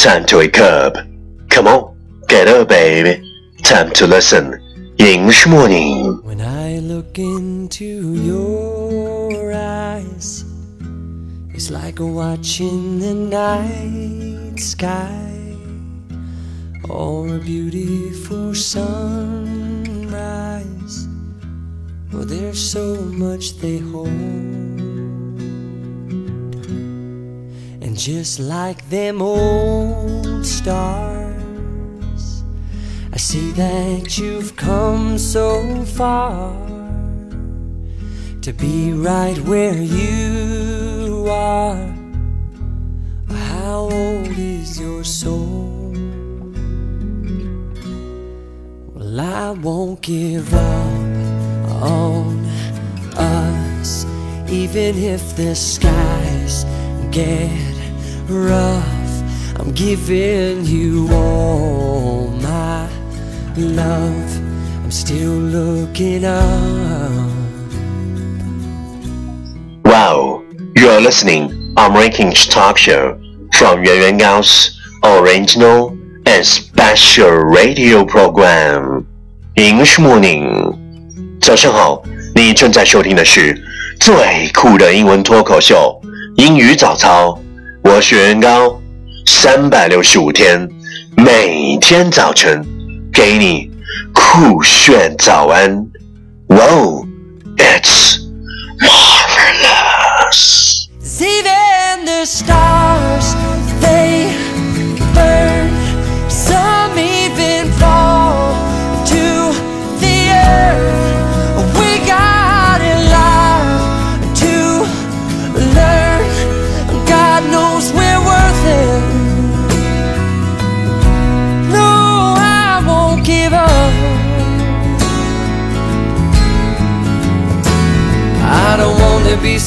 Time to wake up. Come on, get up, baby. Time to listen. English morning. When I look into your eyes, it's like watching the night sky or a beautiful sunrise. Oh, there's so much they hold. Just like them old stars, I see that you've come so far to be right where you are. How old is your soul? Well, I won't give up on us, even if the skies get rough. I'm giving you all my love. I'm still looking up. Wow, you are listening American Talk Show from Yuan Yuan Gao's original and special radio program. English Morning，早上好，你正在收听的是最酷的英文脱口秀——英语早操。 我是袁高，三百六十五天，每天早晨给你酷炫早安。Wow, it's marvelous.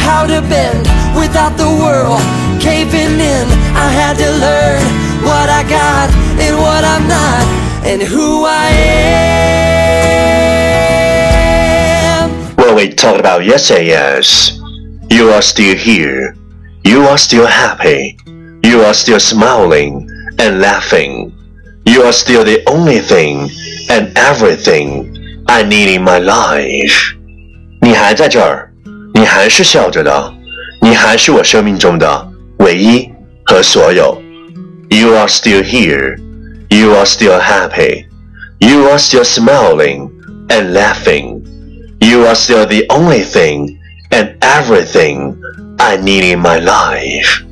how to bend without the world caving in. I had to learn what I got and what I'm not, and who I am. What we talked about yesterday is you are still here, you are still happy, you are still smiling and laughing, you are still the only thing and everything I need in my life. 你还在这儿， 你还是笑着的，你还是我生命中的唯一和所有。You are still here, you are still happy, you are still smiling and laughing. You are still the only thing and everything I need in my life.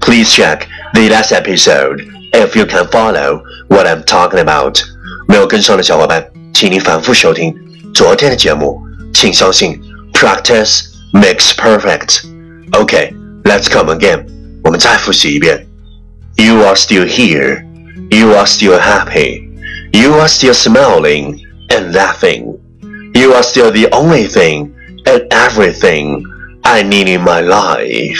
Please check the last episode if you can follow what I'm talking about. 没有跟上的小伙伴，请你反复收听昨天的节目。请相信 ，practice makes perfect. Okay, let's come again. 我们再复习一遍。You are still here. You are still happy. You are still smiling and laughing. You are still the only thing and everything I need in my life.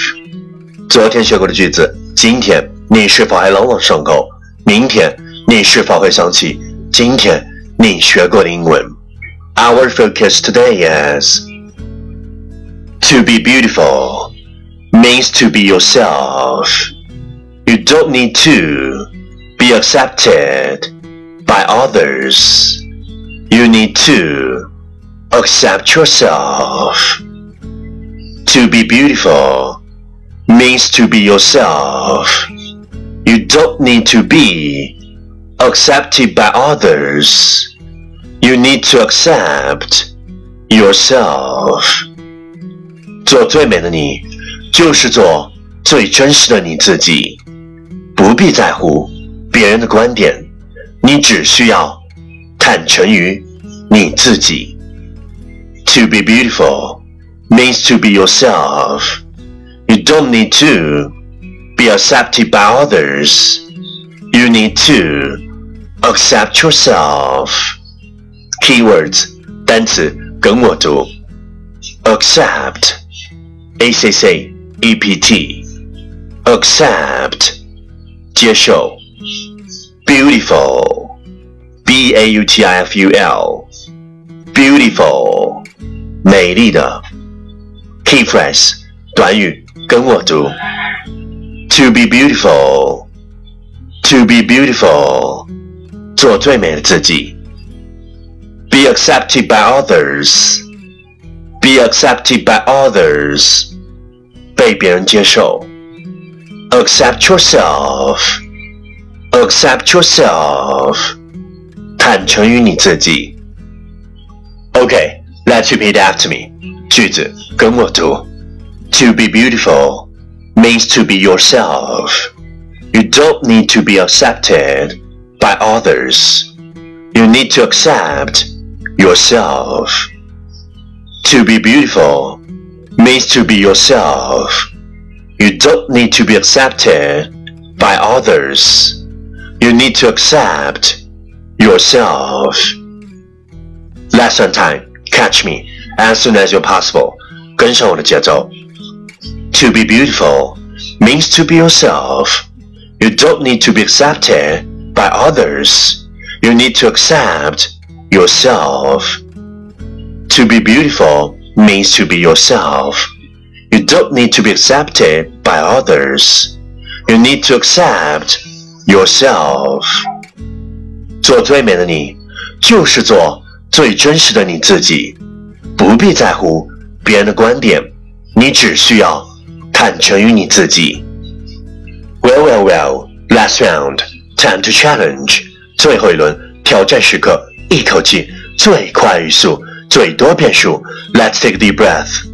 昨天学过的句子，今天你是否还朗朗上口？明天你是否会想起今天你学过的英文？Our focus today is to be beautiful means to be yourself. You don't need to be accepted by others. You need to accept yourself. To be beautiful means to be yourself. You don't need to be accepted by others. You need to accept yourself. 做最美的你，就是做最真实的你自己。不必在乎别人的观点，你只需要坦诚于你自己。To be beautiful means to be yourself. You don't need to be accepted by others. You need to accept yourself. Keywords 单词跟我读，accept, a c c e p t, accept 接受，beautiful, b a u t i f u l, beautiful 美丽的。Key phrase 短语跟我读，to be beautiful, to be beautiful 做最美的自己。be accepted by others, be accepted by others, 被别人接受。accept yourself, accept yourself, 坦诚于你自己。Okay, let's repeat after me. 句子跟我读。To be beautiful means to be yourself. You don't need to be accepted by others. You need to accept yourself. To be beautiful means to be yourself. You don't need to be accepted by others. You need to accept yourself. Lesson time. Catch me as soon as you're possible. 跟上我的节奏. To be beautiful means to be yourself. You don't need to be accepted by others. You need to accept yourself. To be beautiful means to be yourself. You don't need to be accepted by others. You need to accept yourself. 做最美的你，就是做最真实的你自己，不必在乎别人的观点，你只需要坦诚于你自己。Well, well, well. Last round. Time to challenge. 最后一轮挑战时刻。一口气最快语速， 最多变数。Let's take a deep breath.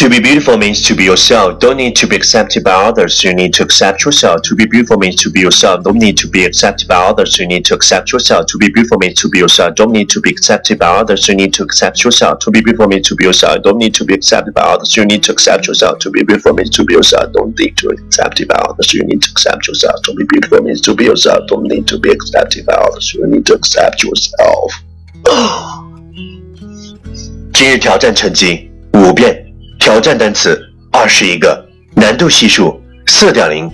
To be beautiful means to be yourself. Don't need to be accepted by others. You need to accept yourself. To be beautiful means to be yourself. Don't need to be accepted by others. You need to accept yourself. To be beautiful means to be yourself. Don't need to be accepted by others. You need to accept yourself. To be beautiful means to be yourself. Don't need to be accepted by others. You need to accept yourself. To be beautiful means to be yourself. Don't need to be accepted by others. You need to accept yourself. To be beautiful means to be yourself. Don't need to be accepted by others. You need to accept yourself. 今日挑战成绩五遍。 挑战单词二十一个，难度系数四点零。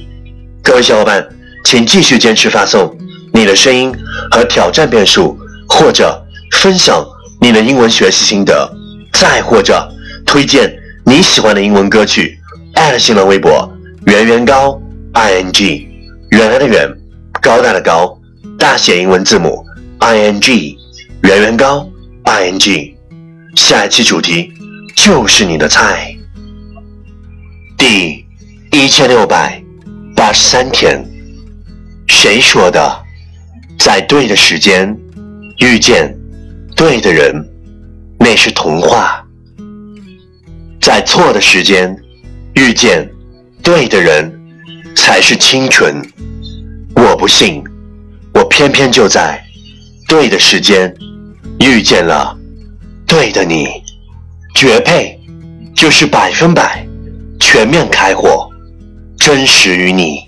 各位小伙伴，请继续坚持发送你的声音和挑战变数，或者分享你的英文学习心得，再或者推荐你喜欢的英文歌曲。新浪微博圆圆高 i n g，原来的圆，高大的高，大写英文字母 i n g，圆圆高 i n g。下一期主题。就是你的菜。第一千六百八十三天，谁说的？在对的时间遇见对的人，那是童话；在错的时间遇见对的人，才是清纯。我不信，我偏偏就在对的时间遇见了对的你。绝配，就是百分百全面开火，真实于你。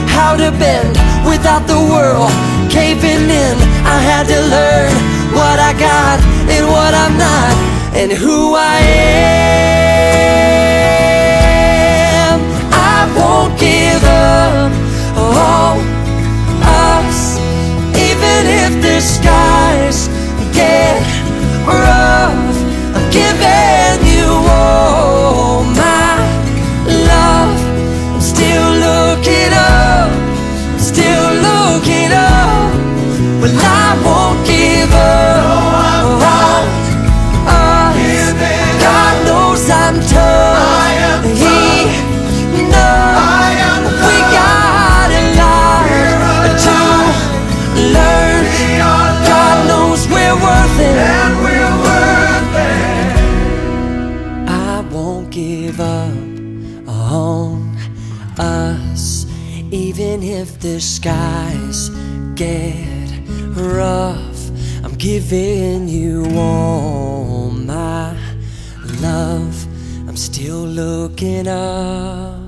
how to bend without the world caving in. I had to learn what I got and what I'm not And who I am. I won't give up on us Even if the skies even if the skies get rough, I'm giving you all my love. I'm still looking up.